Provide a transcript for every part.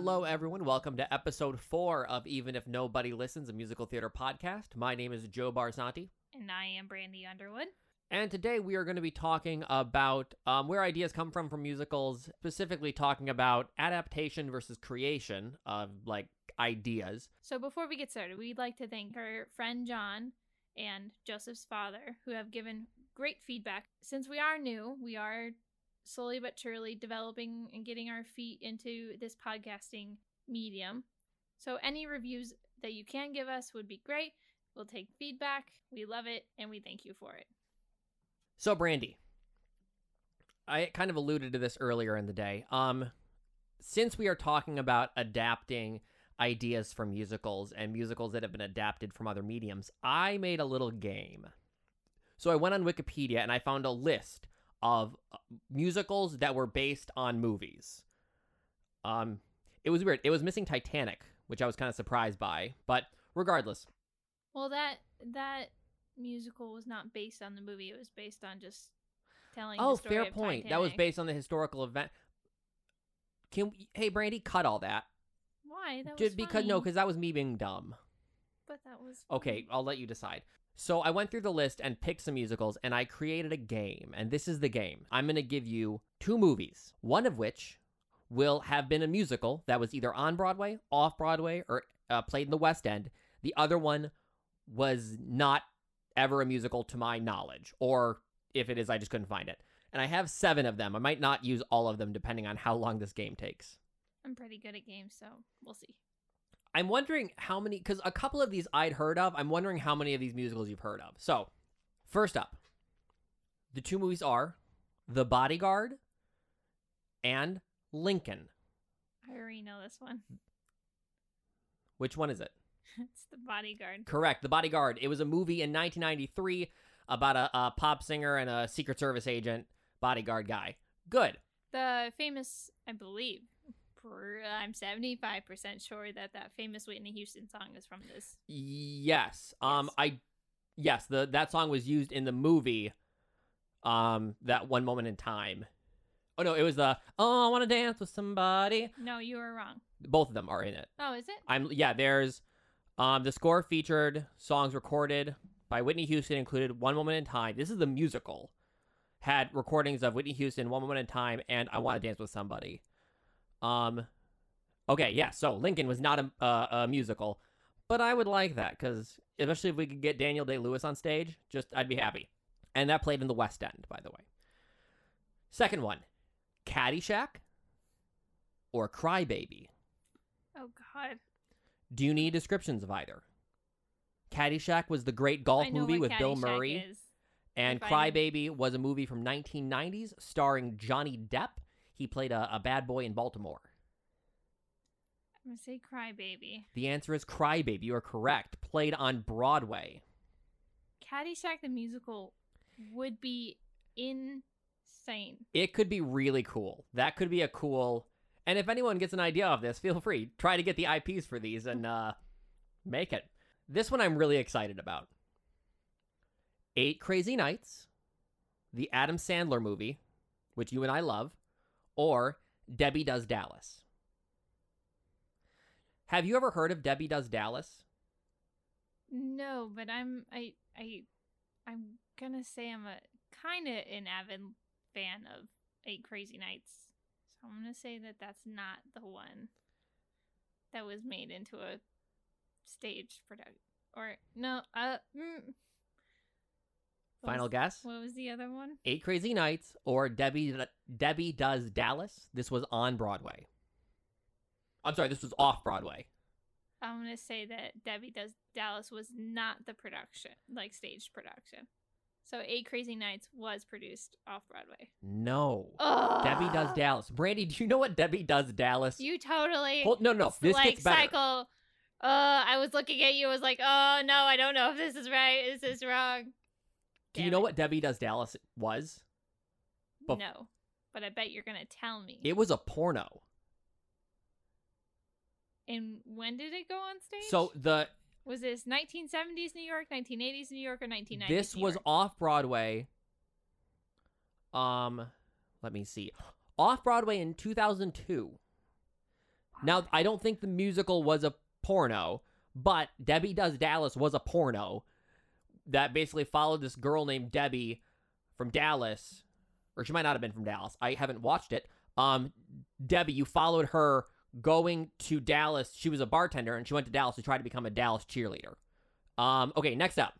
Hello, everyone. Welcome to episode four of Even If Nobody Listens, a musical theater podcast. My name is Joe Barzanti. And I am Brandy Underwood. And today we are going to be talking about um, where ideas come from from musicals, specifically talking about adaptation versus creation of like ideas. So before we get started, we'd like to thank our friend John and Joseph's father, who have given great feedback. Since we are new, we are slowly but surely developing and getting our feet into this podcasting medium. So any reviews that you can give us would be great. We'll take feedback. We love it and we thank you for it. So, Brandy, I kind of alluded to this earlier in the day. Um, since we are talking about adapting ideas from musicals and musicals that have been adapted from other mediums, I made a little game. So I went on Wikipedia and I found a list of uh, musicals that were based on movies. Um, it was weird. It was missing Titanic, which I was kind of surprised by. But regardless, Well, that that musical was not based on the movie. It was based on just telling. oh, the story fair of point. That was based on the historical event. Can we, hey Brandy, cut all that. Why? That was Just because no, because that was me being dumb. But that was Okay, I'll let you decide. So I went through the list and picked some musicals, and I created a game. And this is the game. I'm going to give you two movies, one of which will have been a musical that was either on Broadway, off Broadway, or uh, played in the West End. The other one was not ever a musical to my knowledge, or if it is, I just couldn't find it. And I have seven of them. I might not use all of them depending on how long this game takes. I'm pretty good at games, so we'll see. I'm wondering how many, because a couple of these I'd heard of. I'm wondering how many of these musicals you've heard of. So, first up, the two movies are The Bodyguard and Lincoln. I already know this one. Which one is it? it's the bodyguard. Correct, The Bodyguard. It was a movie in 1993 about a, a pop singer and a Secret Service agent, bodyguard guy. Good. The famous, I believe, pr- I'm 75% sure that that famous Whitney Houston song is from this. Yes. Um Yes. I yes, the that song was used in the movie um that one moment in time. Oh no, it was the Oh, I want to dance with somebody. No, you were wrong. Both of them are in it. Oh, is it? I'm yeah, there's um the score featured songs recorded by Whitney Houston included One Moment in Time. This is the musical. Had recordings of Whitney Houston, One Moment in Time, and I Want to Dance with Somebody. Um, okay, yeah. So Lincoln was not a, uh, a musical, but I would like that because especially if we could get Daniel Day Lewis on stage, just I'd be happy. And that played in the West End, by the way. Second one, Caddyshack or Crybaby. Oh, God. Do you need descriptions of either? Caddyshack was the great golf movie with Bill Murray. Is. And Crybaby was a movie from 1990s starring Johnny Depp. He played a, a bad boy in Baltimore. I'm to say Crybaby. The answer is Crybaby. You are correct. Played on Broadway. Caddyshack the musical would be insane. It could be really cool. That could be a cool. And if anyone gets an idea of this, feel free. Try to get the IPs for these and uh, make it. This one I'm really excited about. Eight Crazy Nights, the Adam Sandler movie, which you and I love, or Debbie Does Dallas. Have you ever heard of Debbie Does Dallas? No, but I'm I I I'm gonna say I'm a kind of an avid fan of Eight Crazy Nights, so I'm gonna say that that's not the one that was made into a stage production. Or no, uh, mm, What Final was- guess? what was the other one? Eight Crazy Nights or Debbie Debbie Does Dallas. This was on Broadway. I'm sorry, this was off Broadway. I'm gonna say that Debbie Does Dallas was not the production, like staged production. So Eight Crazy Nights was produced off Broadway. No. Oh, Debbie Does Dallas. Brandy, do you know what Debbie Does Dallas? You totally Hold, no, no, this like gets better. cycle. Uh, I was looking at you. I was like, oh no, I don't know if this is right. Is this wrong? Do you know it. what Debbie Does Dallas was? Bef- no, but I bet you're gonna tell me. It was a porno. and when did it go on stage? So the was this 1970s New York, 1980s New York, or 1990s? this New was York? off Broadway. Um, let me see. Off Broadway in 2002. Now, I don't think the musical was a porno, but Debbie Does Dallas was a porno that basically followed this girl named Debbie from Dallas, or she might not have been from Dallas. I haven't watched it. Um, Debbie, you followed her going to Dallas. She was a bartender and she went to Dallas to try to become a Dallas cheerleader. Um, okay, next up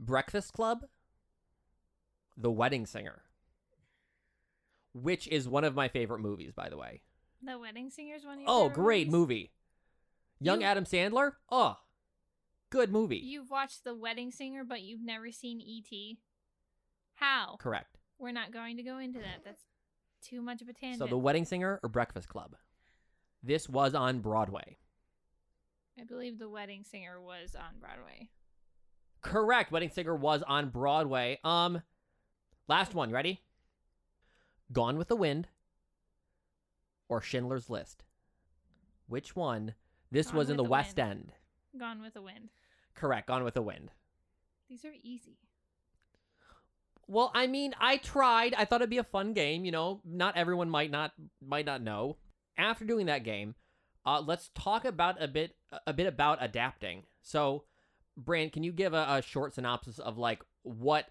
Breakfast Club, The Wedding Singer, which is one of my favorite movies, by the way. The Wedding Singer's one of your Oh, great movies? movie. Young You- Adam Sandler? Oh, good movie. You've watched The Wedding Singer, but you've never seen E.T. How? Correct. We're not going to go into that. That's too much of a tangent. So, The Wedding Singer or Breakfast Club? This was on Broadway. I believe The Wedding Singer was on Broadway. Correct. Wedding Singer was on Broadway. Um, last one. Ready? Gone with the Wind or Schindler's List? Which one? This Gone was in the, the West Wind. End. Gone with the Wind. Correct. Gone with the Wind. These are easy. Well, I mean, I tried. I thought it'd be a fun game. You know, not everyone might not might not know. After doing that game, uh, let's talk about a bit a bit about adapting. So, Brand, can you give a, a short synopsis of like what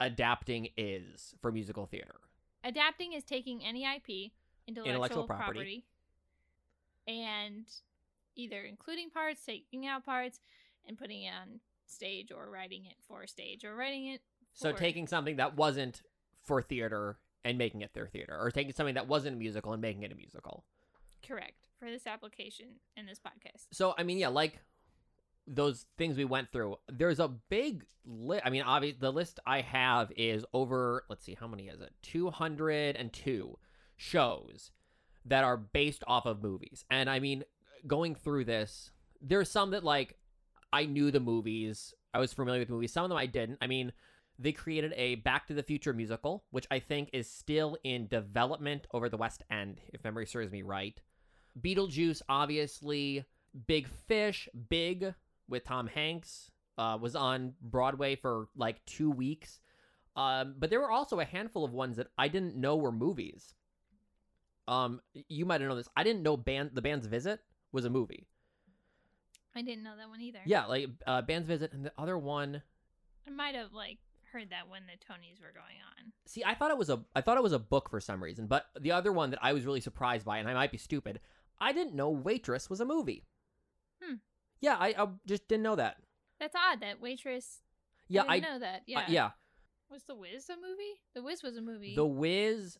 adapting is for musical theater? Adapting is taking any IP, intellectual, Intellectual property. property. and either including parts, taking out parts, and putting it on stage or writing it for stage or writing it. So, taking something that wasn't for theater and making it their theater, or taking something that wasn't a musical and making it a musical. correct for this application and this podcast. So I mean, yeah, like those things we went through. There's a big list. I mean, obviously, the list I have is over. Let's see, how many is it? Two hundred and two shows that are based off of movies. And I mean, going through this, there's some that like I knew the movies. I was familiar with the movies. Some of them I didn't. I mean, they created a Back to the Future musical, which I think is still in development over the West End, if memory serves me right. Beetlejuice, obviously. Big Fish, Big with Tom Hanks, uh, was on Broadway for like two weeks. Um, but there were also a handful of ones that I didn't know were movies. Um, you might have known this. I didn't know band the band's visit was a movie. I didn't know that one either. Yeah, like uh, band's visit, and the other one. I might have like heard that when the Tonys were going on. See, I thought it was a I thought it was a book for some reason, but the other one that I was really surprised by, and I might be stupid, I didn't know Waitress was a movie. Hmm. Yeah, I, I just didn't know that. That's odd that waitress. Yeah, I I didn't know that. uh, Yeah. yeah. Was the Wiz a movie? The Wiz was a movie. The Wiz,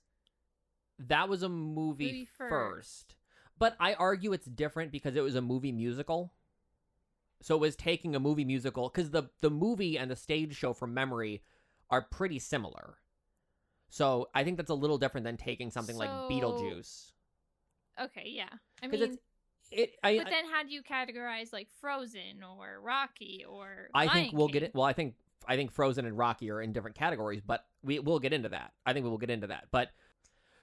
that was a movie, Movie first. first. But I argue it's different because it was a movie musical. So it was taking a movie musical because the the movie and the stage show from memory are pretty similar. So I think that's a little different than taking something like Beetlejuice okay, yeah. I mean, it's it. I but then how do you categorize like Frozen or Rocky or? I think we'll get it. Well, I think I think Frozen and Rocky are in different categories, but we will get into that. I think we will get into that. But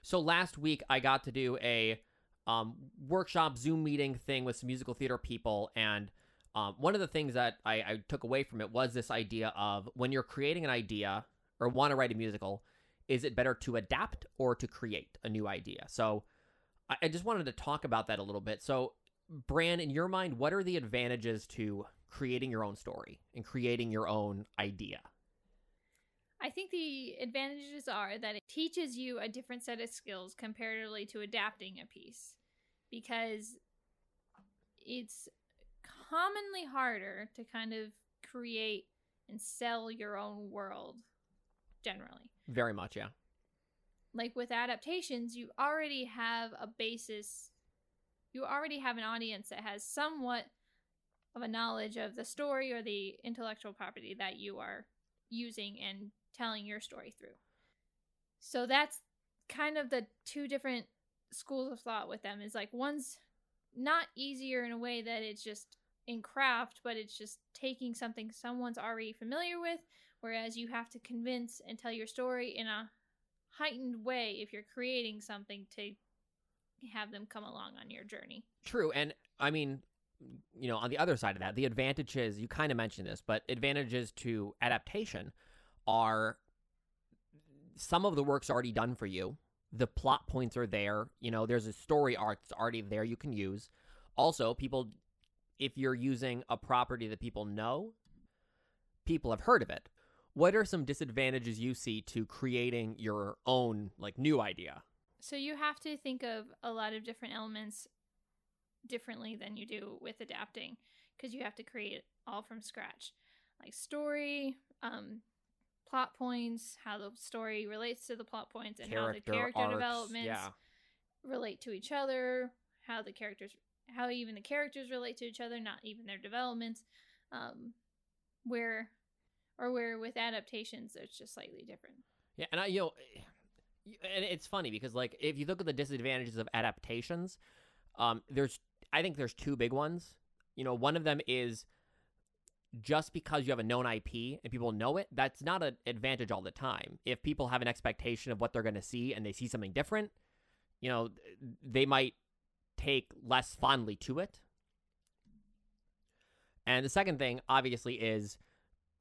so last week I got to do a um, workshop Zoom meeting thing with some musical theater people, and um, one of the things that I, I took away from it was this idea of when you're creating an idea or want to write a musical, is it better to adapt or to create a new idea? So I, I just wanted to talk about that a little bit. So Bran, in your mind, what are the advantages to creating your own story and creating your own idea? I think the advantages are that it teaches you a different set of skills comparatively to adapting a piece because it's commonly harder to kind of create and sell your own world generally. Very much, yeah. Like with adaptations, you already have a basis, you already have an audience that has somewhat of a knowledge of the story or the intellectual property that you are using and telling your story through. So that's kind of the two different schools of thought with them is like one's not easier in a way that it's just in craft, but it's just taking something someone's already familiar with, whereas you have to convince and tell your story in a heightened way if you're creating something to have them come along on your journey. True. And I mean, you know, on the other side of that, the advantages, you kind of mentioned this, but advantages to adaptation are some of the work's already done for you. the plot points are there. You know, there's a story arc that's already there you can use. Also, people, if you're using a property that people know, people have heard of it. What are some disadvantages you see to creating your own like new idea? So you have to think of a lot of different elements differently than you do with adapting because you have to create all from scratch. Like story, um, plot points, how the story relates to the plot points, and how the character arcs, developments Yeah. relate to each other, how the characters, how even the characters relate to each other, not even their developments. Um, where, or where with adaptations, it's just slightly different. Yeah, and I you know, and it's funny because like if you look at the disadvantages of adaptations, um, there's I think there's two big ones. You know, one of them is just because you have a known IP and people know it, that's not an advantage all the time. If people have an expectation of what they're going to see and they see something different, you know, they might take less fondly to it. And the second thing, obviously, is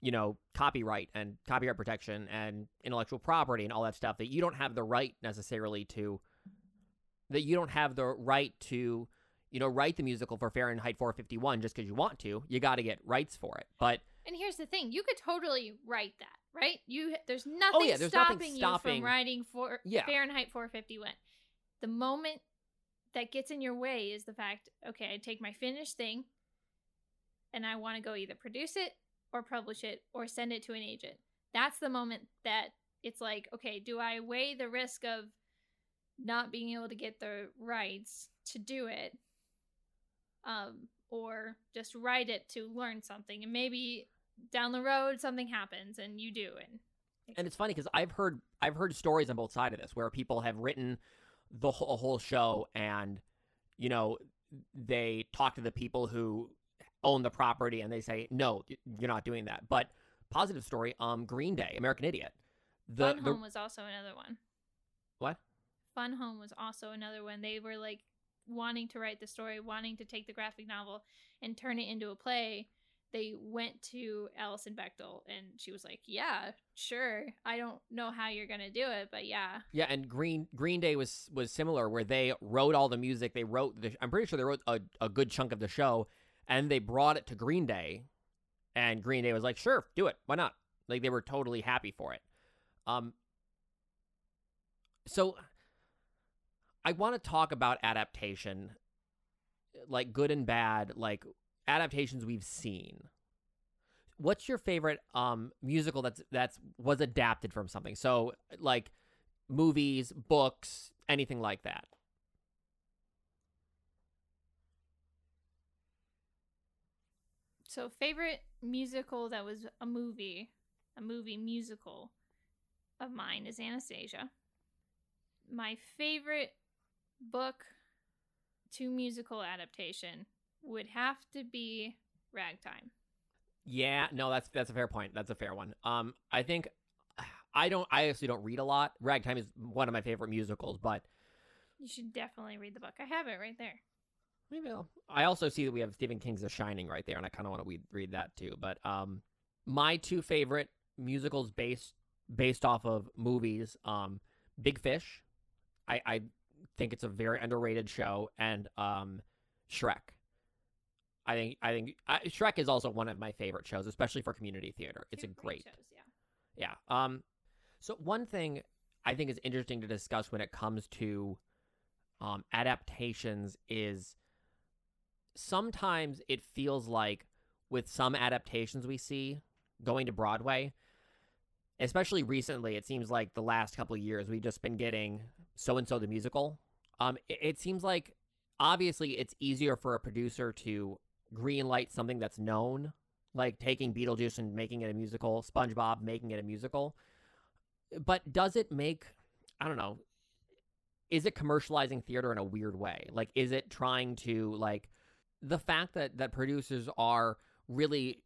you know, copyright and copyright protection and intellectual property and all that stuff that you don't have the right necessarily to that you don't have the right to you know write the musical for Fahrenheit 451 just because you want to. You got to get rights for it. But And here's the thing: you could totally write that, right? You there's nothing Oh, yeah, there's nothing stopping you stopping- from writing for Yeah. Fahrenheit 451. The moment that gets in your way is the fact, okay, I take my finished thing, and I want to go either produce it or publish it or send it to an agent. That's the moment that it's like, okay, do I weigh the risk of not being able to get the rights to do it, um, or just write it to learn something, and maybe down the road something happens and you do and and it's funny because I've heard I've heard stories on both sides of this where people have written the whole, whole show and you know they talk to the people who own the property and they say no you're not doing that but positive story um green day american idiot the, Fun the Home was also another one. What? Fun Home was also another one. They were like wanting to write the story, wanting to take the graphic novel and turn it into a play. They went to Alison Bechdel and she was like, "Yeah, sure. I don't know how you're going to do it, but yeah." yeah and green green day was was similar where they wrote all the music they wrote the i'm pretty sure they wrote a, a good chunk of the show and they brought it to green day and green day was like sure do it why not like they were totally happy for it um so i want to talk about adaptation like good and bad like adaptations we've seen. What's your favorite um musical that's that's was adapted from something? So like movies books anything like that. So, favorite musical that was a movie, a movie musical of mine is Anastasia. My favorite book to musical adaptation would have to be Ragtime. yeah no that's that's a fair point that's a fair one um i think i don't i actually don't read a lot ragtime is one of my favorite musicals but You should definitely read the book. I have it right there. maybe I'll, i also see that we have stephen king's the shining right there and i kind of want to read, read that too but um my two favorite musicals based based off of movies um big fish i i think it's a very underrated show and um shrek I think I think Shrek is also one of my favorite shows, especially for community theater. It's Two a great, shows, yeah. yeah. Um, so one thing I think is interesting to discuss when it comes to um, adaptations is sometimes it feels like with some adaptations we see going to Broadway, especially recently, it seems like the last couple of years we've just been getting so and so the musical. Um, it, it seems like obviously it's easier for a producer to green light something that's known, like taking Beetlejuice and making it a musical, SpongeBob making it a musical. But does it make I don't know, is it commercializing theater in a weird way? Like is it trying to like the fact that that producers are really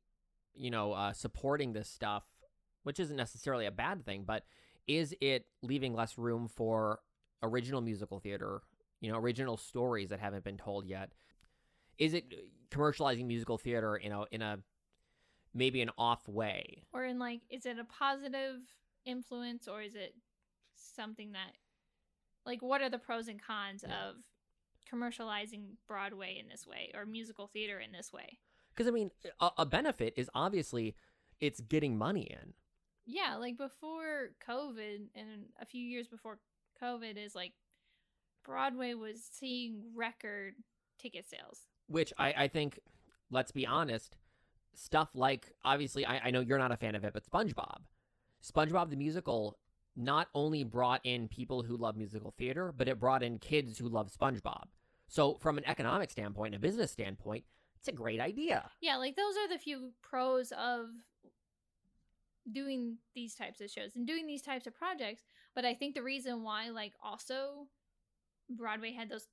you know uh, supporting this stuff, which isn't necessarily a bad thing, but is it leaving less room for original musical theater, you know, original stories that haven't been told yet? Is it commercializing musical theater in a in a maybe an off way? Or in like, is it a positive influence or is it something that, like what are the pros and cons of commercializing Broadway in this way or musical theater in this way? Because I mean, a, a benefit is obviously it's getting money in. Yeah, like before COVID and a few years before COVID is like Broadway was seeing record ticket sales. Which I, I think, let's be honest, stuff like obviously I, I know you're not a fan of it, but SpongeBob. SpongeBob the musical not only brought in people who love musical theater, but it brought in kids who love SpongeBob. So from an economic standpoint, a business standpoint, it's a great idea. Yeah, like those are the few pros of doing these types of shows and doing these types of projects. But I think the reason why, like, also Broadway had those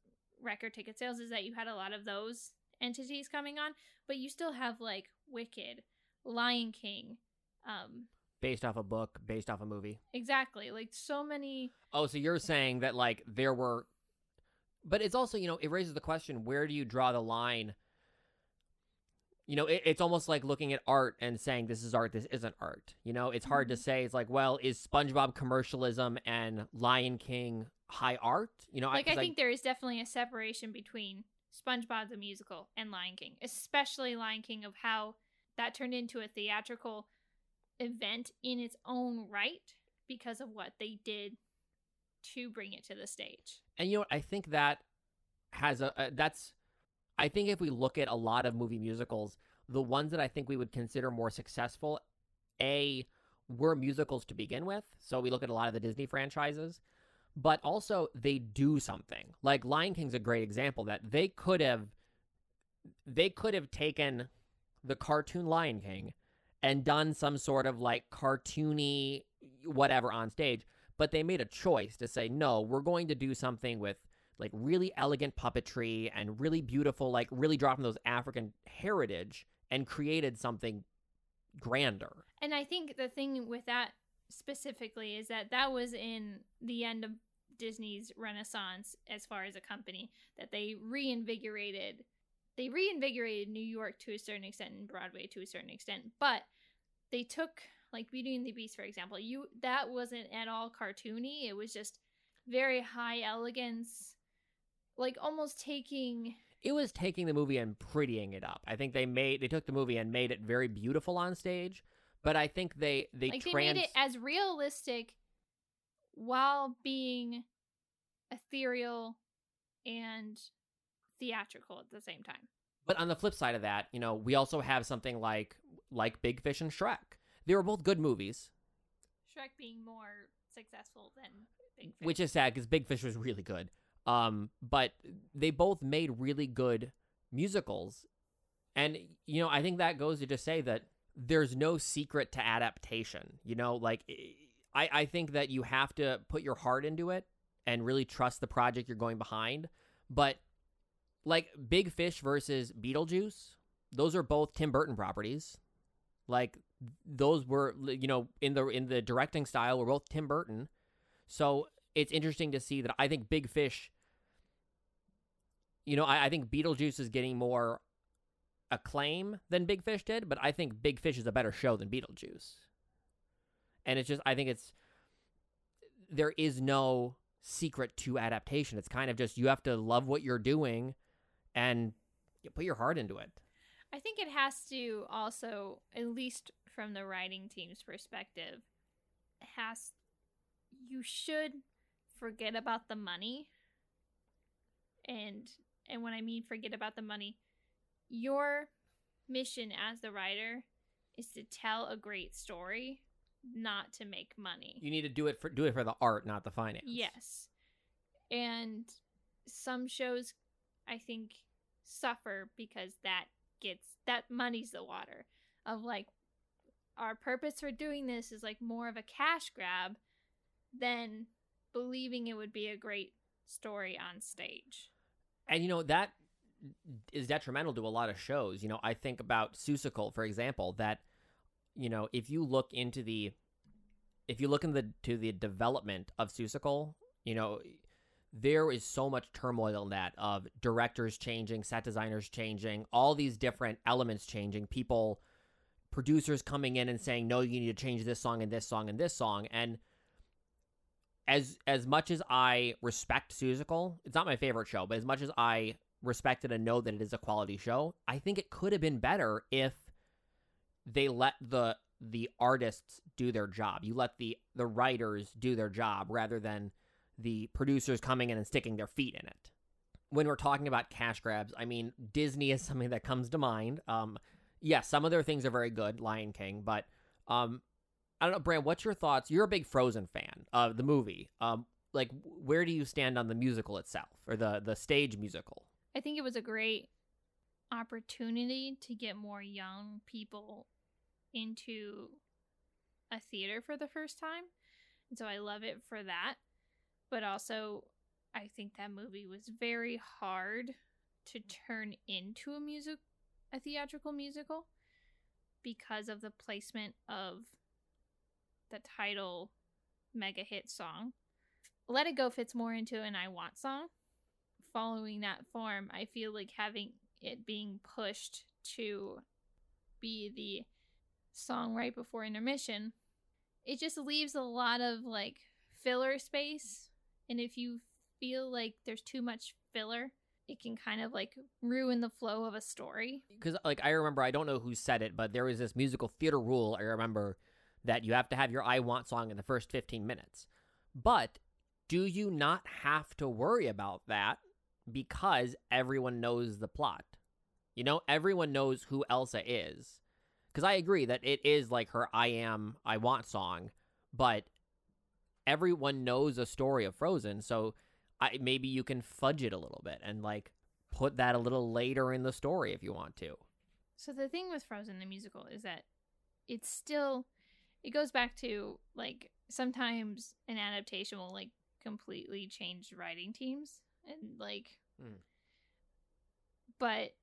record ticket sales is that you had a lot of those entities coming on, but you still have like Wicked, Lion King, um, Based off a book, based off a movie. exactly like so many. Oh, so you're saying that like there were but it's also, you know, it raises the question, where do you draw the line? You know, it, it's almost like looking at art and saying this is art, this isn't art. You know, it's hard to Mhm. say. It's like, well, is SpongeBob commercialism and Lion King high art? You know, Like I think there is definitely a separation between SpongeBob the musical and Lion King, especially Lion King of how that turned into a theatrical event in its own right because of what they did to bring it to the stage. And you know? I think that has a, a that's I think if we look at a lot of movie musicals, the ones that I think we would consider more successful, a were musicals to begin with. So we look at a lot of the Disney franchises, but also they do something. Like Lion King's a great example that they could have they could have taken the cartoon Lion King and done some sort of like cartoony whatever on stage, but they made a choice to say no, we're going to do something with like really elegant puppetry and really beautiful like really dropping those African heritage and created something grander. And I think the thing with that specifically is that that was in the end of Disney's renaissance as far as a company that they reinvigorated they reinvigorated New York to a certain extent and Broadway to a certain extent, but they took like Beauty and the Beast for example. You that wasn't at all cartoony. It was just very high elegance like almost taking It was taking the movie and prettying it up. I think they made they took the movie and made it very beautiful on stage, but I think they they like trans they made it as realistic while being ethereal and theatrical at the same time. But on the flip side of that, you know, we also have something like like Big Fish and Shrek. They were both good movies, Shrek being more successful than Big Fish. which is sad because Big Fish was really good. Um, but they both made really good musicals, and you know, I think that goes to just say that there's no secret to adaptation. You know, like I I think that you have to put your heart into it and really trust the project you're going behind. But like Big Fish versus Beetlejuice, those are both Tim Burton properties. Like those were you know in the in the directing style were both Tim Burton. So it's interesting to see that I think Big Fish you know, I, I think Beetlejuice is getting more acclaim than Big Fish did, but I think Big Fish is a better show than Beetlejuice. And it's just I think it's there is no secret to adaptation. It's kind of just you have to love what you're doing and put your heart into it. I think it has to also, at least from the writing team's perspective, has you should forget about the money. And and when I mean forget about the money, your mission as the writer is to tell a great story, not to make money. You need to do it for do it for the art, not the finance. Yes. And some shows I think suffer because that gets that muddies the water of like our purpose for doing this is like more of a cash grab than believing it would be a great story on stage. And you know that is detrimental to a lot of shows. You know, I think about Seussical, for example, that you know, if you look into the if you look into the to the development of Seussical, you know, there is so much turmoil in that of directors changing, set designers changing, all these different elements changing, people producers coming in and saying, "No, you need to change this song and this song and this song." And as as much as I respect Seussical, it's not my favorite show, but as much as I respect it and know that it is a quality show, I think it could have been better if they let the the artists do their job. You let the the writers do their job rather than the producers coming in and sticking their feet in it. When we're talking about cash grabs, I mean Disney is something that comes to mind. Um, yes, some of their things are very good, Lion King, but um, I don't know, Brand. What's your thoughts? You're a big Frozen fan of the movie. Um, like, where do you stand on the musical itself or the the stage musical? I think it was a great opportunity to get more young people into a theater for the first time. And so I love it for that. But also, I think that movie was very hard to turn into a music a theatrical musical because of the placement of the title mega hit song. Let It Go fits more into an I Want song. Following that form, I feel like having it being pushed to be the song right before intermission, it just leaves a lot of like filler space. And if you feel like there's too much filler, it can kind of like ruin the flow of a story. Because, like, I remember, I don't know who said it, but there was this musical theater rule I remember that you have to have your I Want song in the first 15 minutes. But do you not have to worry about that because everyone knows the plot? You know, everyone knows who Elsa is. Because I agree that it is like her I Am, I Want song, but everyone knows a story of Frozen. So I, maybe you can fudge it a little bit and like put that a little later in the story if you want to. So the thing with Frozen the musical is that it's still it goes back to like sometimes an adaptation will like completely change writing teams and like Mm. but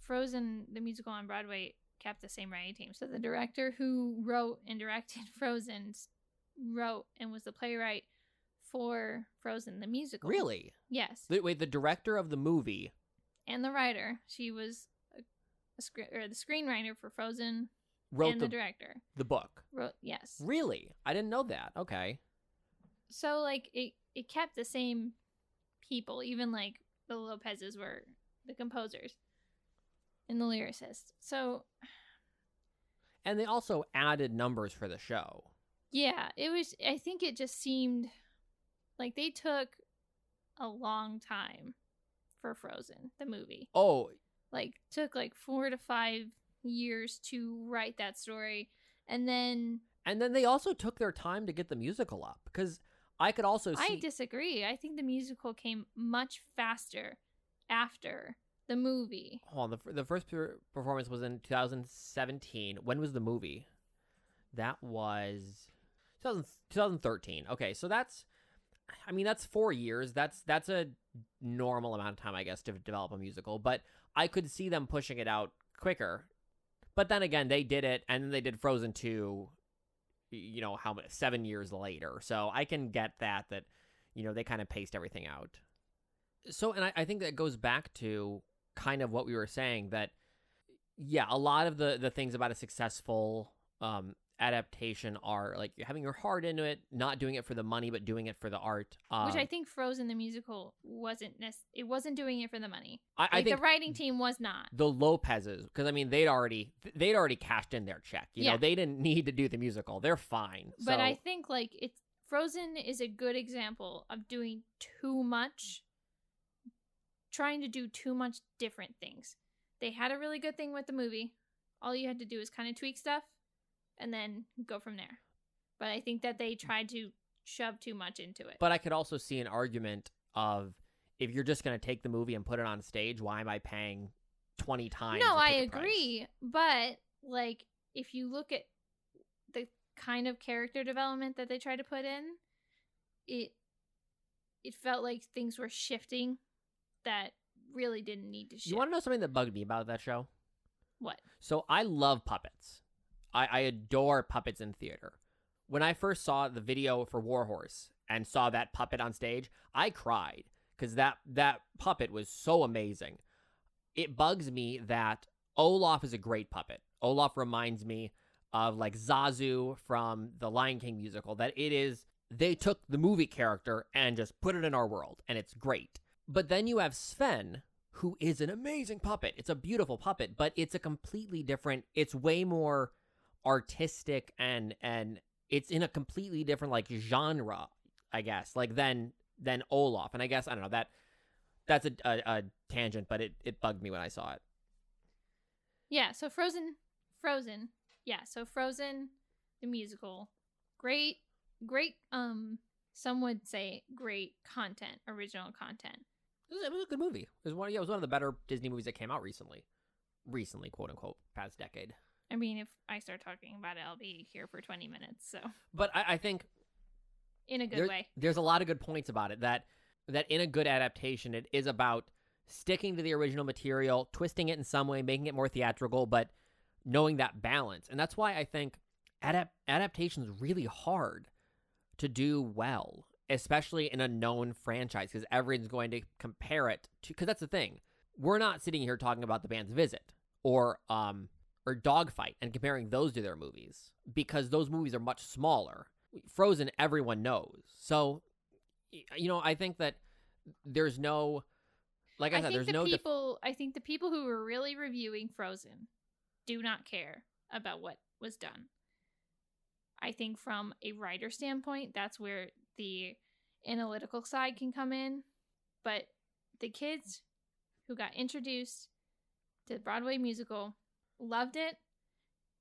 Frozen the musical on Broadway kept the same writing team. So the director who wrote and directed Frozen wrote and was the playwright for Frozen the musical. Really? Yes. The- Wait, the director of the movie. And the writer. She was a, a or the screenwriter for Frozen Wrote and the, the director. the book. Wrote yes. Really? I didn't know that. Okay. So like it it kept the same people, even like the Lopez's were the composers and the lyricist. So And they also added numbers for the show. yeah, it was I think it just seemed like they took a long time for Frozen, the movie. Oh, Like took like 4 to 5 years to write that story and then and then they also took their time to get the musical up because I could also see I disagree. I think the musical came much faster after the movie. Hold on, the, the first performance was in 2017. When was the movie? That was 2000, 2013. Okay, so that's, I mean, that's four years. That's that's a normal amount of time, I guess, to develop a musical. But I could see them pushing it out quicker. But then again, they did it, and then they did Frozen 2. You know how many seven years later. So I can get that that, you know, they kind of paced everything out. So, and I, I think that goes back to kind of what we were saying that yeah a lot of the the things about a successful um adaptation are like having your heart into it not doing it for the money but doing it for the art um, which I think Frozen the musical wasn't nec- it wasn't doing it for the money. I, I think the writing team was not. the lopez's because i mean they'd already they'd already cashed in their check you Yeah. know they didn't need to do the musical they're fine But so, I think like it's Frozen is a good example of doing too much trying to do too much different things. They had a really good thing with the movie. All you had to do is kind of tweak stuff and then go from there. But I think that they tried to shove too much into it. but i could also see an argument of if you're just going to take the movie and put it on stage why am i paying 20 times no, I ticket price? agree. But like if you look at the kind of character development that they tried to put in, it it felt like things were shifting that really didn't need to shift. You want to know something that bugged me about that show? what? So I love puppets. I, I adore puppets in theater. When I first saw the video for Warhorse and saw that puppet on stage, I cried because that that puppet was so amazing. It bugs me that Olaf is a great puppet. Olaf reminds me of like Zazu from the Lion King musical. That it is they took the movie character and just put it in our world, and it's great. But then you have Sven, who is an amazing puppet. It's a beautiful puppet, but it's a completely different. It's way more artistic and and it's in a completely different like genre, I guess. Like than than Olaf, and I guess I don't know that that's a, a, a tangent, but it it bugged me when I saw it. Yeah, so Frozen Frozen. Yeah, so Frozen the musical. Great great um some would say great content, original content. It was, it was a good movie. It was one. Yeah, it was one of the better Disney movies that came out recently. Recently, quote unquote, past decade. I mean, if I start talking about it, I'll be here for 20 minutes. So, But I, I think in a good there- way. there's a lot of good points about it. That that in a good adaptation, it is about sticking to the original material, twisting it in some way, making it more theatrical, but knowing that balance. And that's why I think adap- adaptation is really hard to do well, especially in a known franchise, because everyone's going to compare it to. Because that's the thing, we're not sitting here talking about the band's visit or um or Dogfight and comparing those to their movies because those movies are much smaller. Frozen, everyone knows. So, you know, I think that there's no, like I, I said, there's the no. def- people. I think the people who were really reviewing Frozen do not care about what was done. I think from a writer standpoint, that's where the analytical side can come in. But the kids who got introduced to the Broadway musical loved it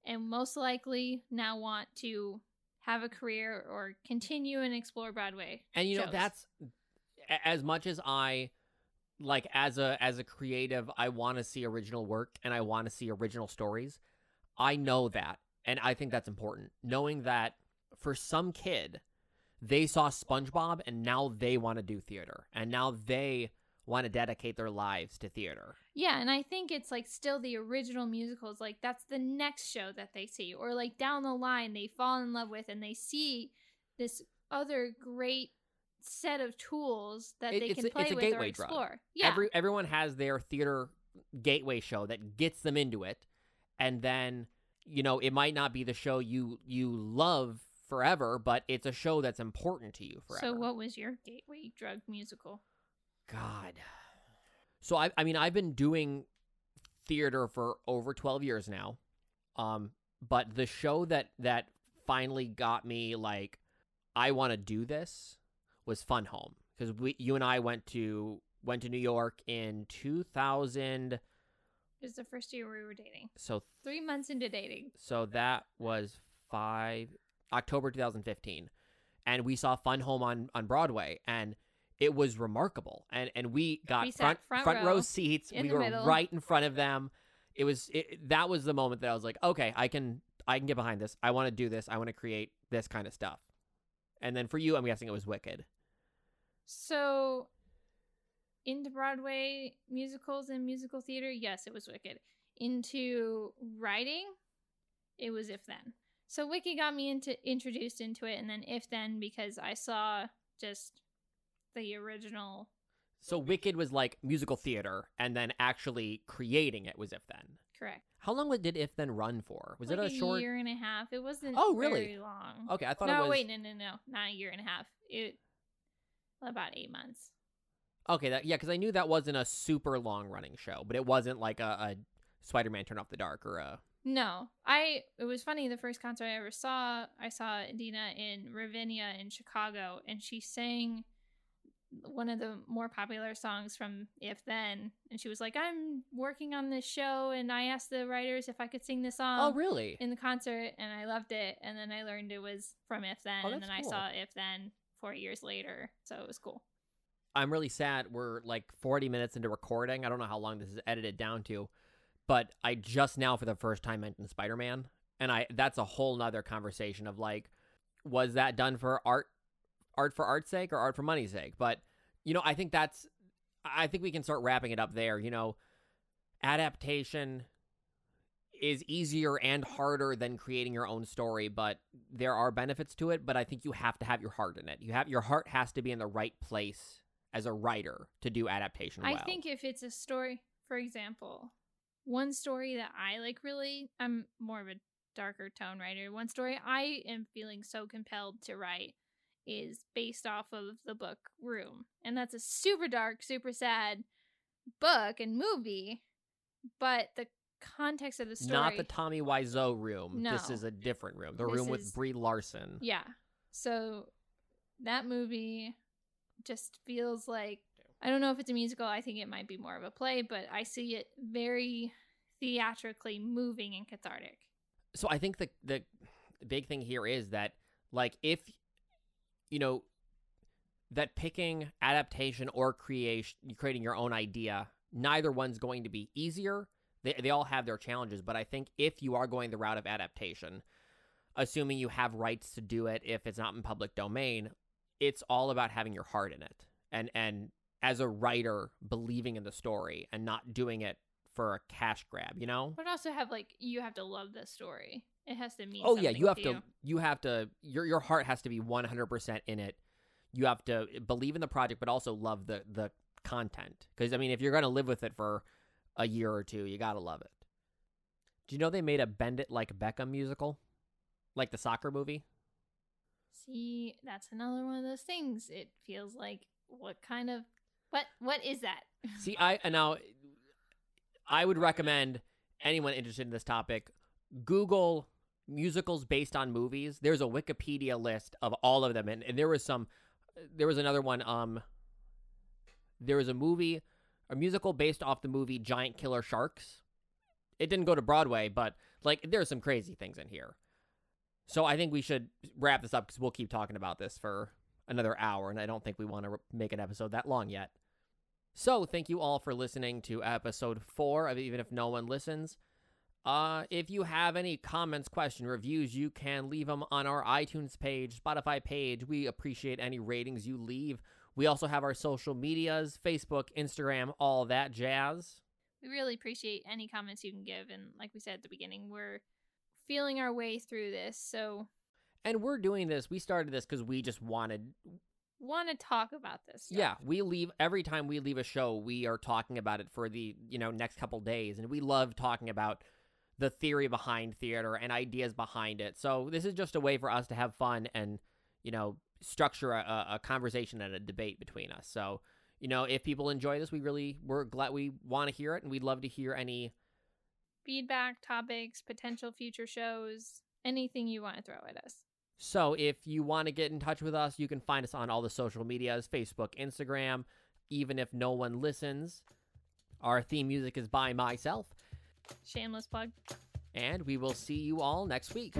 and most likely now want to have a career or continue and explore Broadway. and you know that's as much as I like as a as a creative, I want to see original work and I want to see original stories. I know that, and I think that's important. Knowing that for some kid, they saw SpongeBob and now they want to do theater, and now they want to dedicate their lives to theater. Yeah, and I think it's like still the original musicals. Like that's the next show that they see, or like down the line they fall in love with and they see this other great set of tools that It- they can a- play it's a with or gateway drug. explore. Yeah, Every everyone has their theater gateway show that gets them into it, and then you know it might not be the show you you love forever, but it's a show that's important to you forever. so what was your gateway drug musical? God. So I I mean I've been doing theater for over 12 years now. Um but the show that that finally got me like I want to do this was Fun Home cuz we you and I went to went to New York in 2000 It was the first year we were dating. so Three months into dating. so that was 5 October 2015 and we saw Fun Home on on Broadway and it was remarkable. And and we got We sat front front row seats. we were middle. right in front of them. It was it, that was the moment that I was like okay I can I can get behind this. I want to do this. I want to create this kind of stuff. And then for you I'm guessing it was Wicked. So, into Broadway musicals and musical theater, yes, it was Wicked. Into writing, it was If Then. So Wicked got me into introduced into it, and then If Then because I saw just the original. so Wicked was like musical theater and then actually creating it was If Then Correct. how long did If Then run for was like it a, short year and a half? It wasn't. Oh, really? Very long. okay I thought no, it was No, wait, no, no, no, not a year and a half. It about eight months. Okay, that yeah, because I knew that wasn't a super long running show, but it wasn't like a, a Spider-Man Turn Off the Dark or a. No, I. It was funny. The first concert I ever saw, I saw Dina in Ravinia in Chicago, and she sang one of the more popular songs from If Then, and she was like, "I'm working on this show, and I asked the writers if I could sing this oh, song." oh, really? In the concert, and I loved it, and then I learned it was from If Then, Oh, and then I saw If Then four years later, so it was cool. I'm really sad. We're like 40 minutes into recording. I don't know how long this is edited down to, but I just now for the first time mentioned Spider-Man, and I that's a whole nother conversation of like, was that done for art, art for art's sake or art for money's sake? But you know, I think that's, I think we can start wrapping it up there. You know, adaptation is easier and harder than creating your own story, but there are benefits to it. But I think you have to have your heart in it. You have your heart has to be in the right place as a writer to do adaptation well. I think if it's a story, for example, one story that I like really, I'm more of a darker tone writer. One story I am feeling so compelled to write is based off of the book Room. And that's a super dark, super sad book and movie, but the context of the story Not the Tommy Wiseau room. This is a different room. The This room with is- Brie Larson. Yeah. So that movie just feels like I don't know if it's a musical. I think it might be more of a play, but I see it very theatrically moving and cathartic. so I think the the big thing here is that like if you know that picking adaptation or creation creating your own idea neither one's going to be easier they, they all have their challenges but I think if you are going the route of adaptation assuming you have rights to do it if it's not in public domain it's all about having your heart in it and and as a writer believing in the story and not doing it for a cash grab you know But also have like you have to love this story. It has to mean. Oh yeah, you have to to you have to your your heart has to be 100% in it. You have to believe in the project but also love the the content cuz I mean if you're going to live with it for a year or two, you got to love it. Do you know they made a Bend It Like Beckham musical? Like the soccer movie? See, that's another one of those things. It feels like what kind of what what is that? See, I now I would recommend anyone interested in this topic Google musicals based on movies. There's a Wikipedia list of all of them, and, and there was some. There was another one. Um, there was a movie, a musical based off the movie Giant Killer Sharks. It didn't go to Broadway, but like there's some crazy things in here. So I think we should wrap this up because we'll keep talking about this for another hour, and I don't think we want to make an episode that long yet. So, thank you all for listening to episode four of Even If No One Listens. Uh, if you have any comments, question, reviews, you can leave them on our iTunes page, Spotify page. We appreciate any ratings you leave. We also have our social medias Facebook, Instagram, all that jazz. We really appreciate any comments you can give and like we said at the beginning, we're feeling our way through this. So And we're doing this, we started this because we just wanted want to talk about this. stuff. Yeah, we leave every time we leave a show, we are talking about it for the, you know, next couple days and we love talking about the theory behind theater and ideas behind it. So, this is just a way for us to have fun and, you know, structure a, a conversation and a debate between us. So, you know, if people enjoy this, we really we're glad we want to hear it and we'd love to hear any feedback, topics, potential future shows, anything you want to throw at us. So if you want to get in touch with us, you can find us on all the social medias Facebook, Instagram, even if no one listens. Our theme music is by myself, Shameless plug. and we will see you all next week.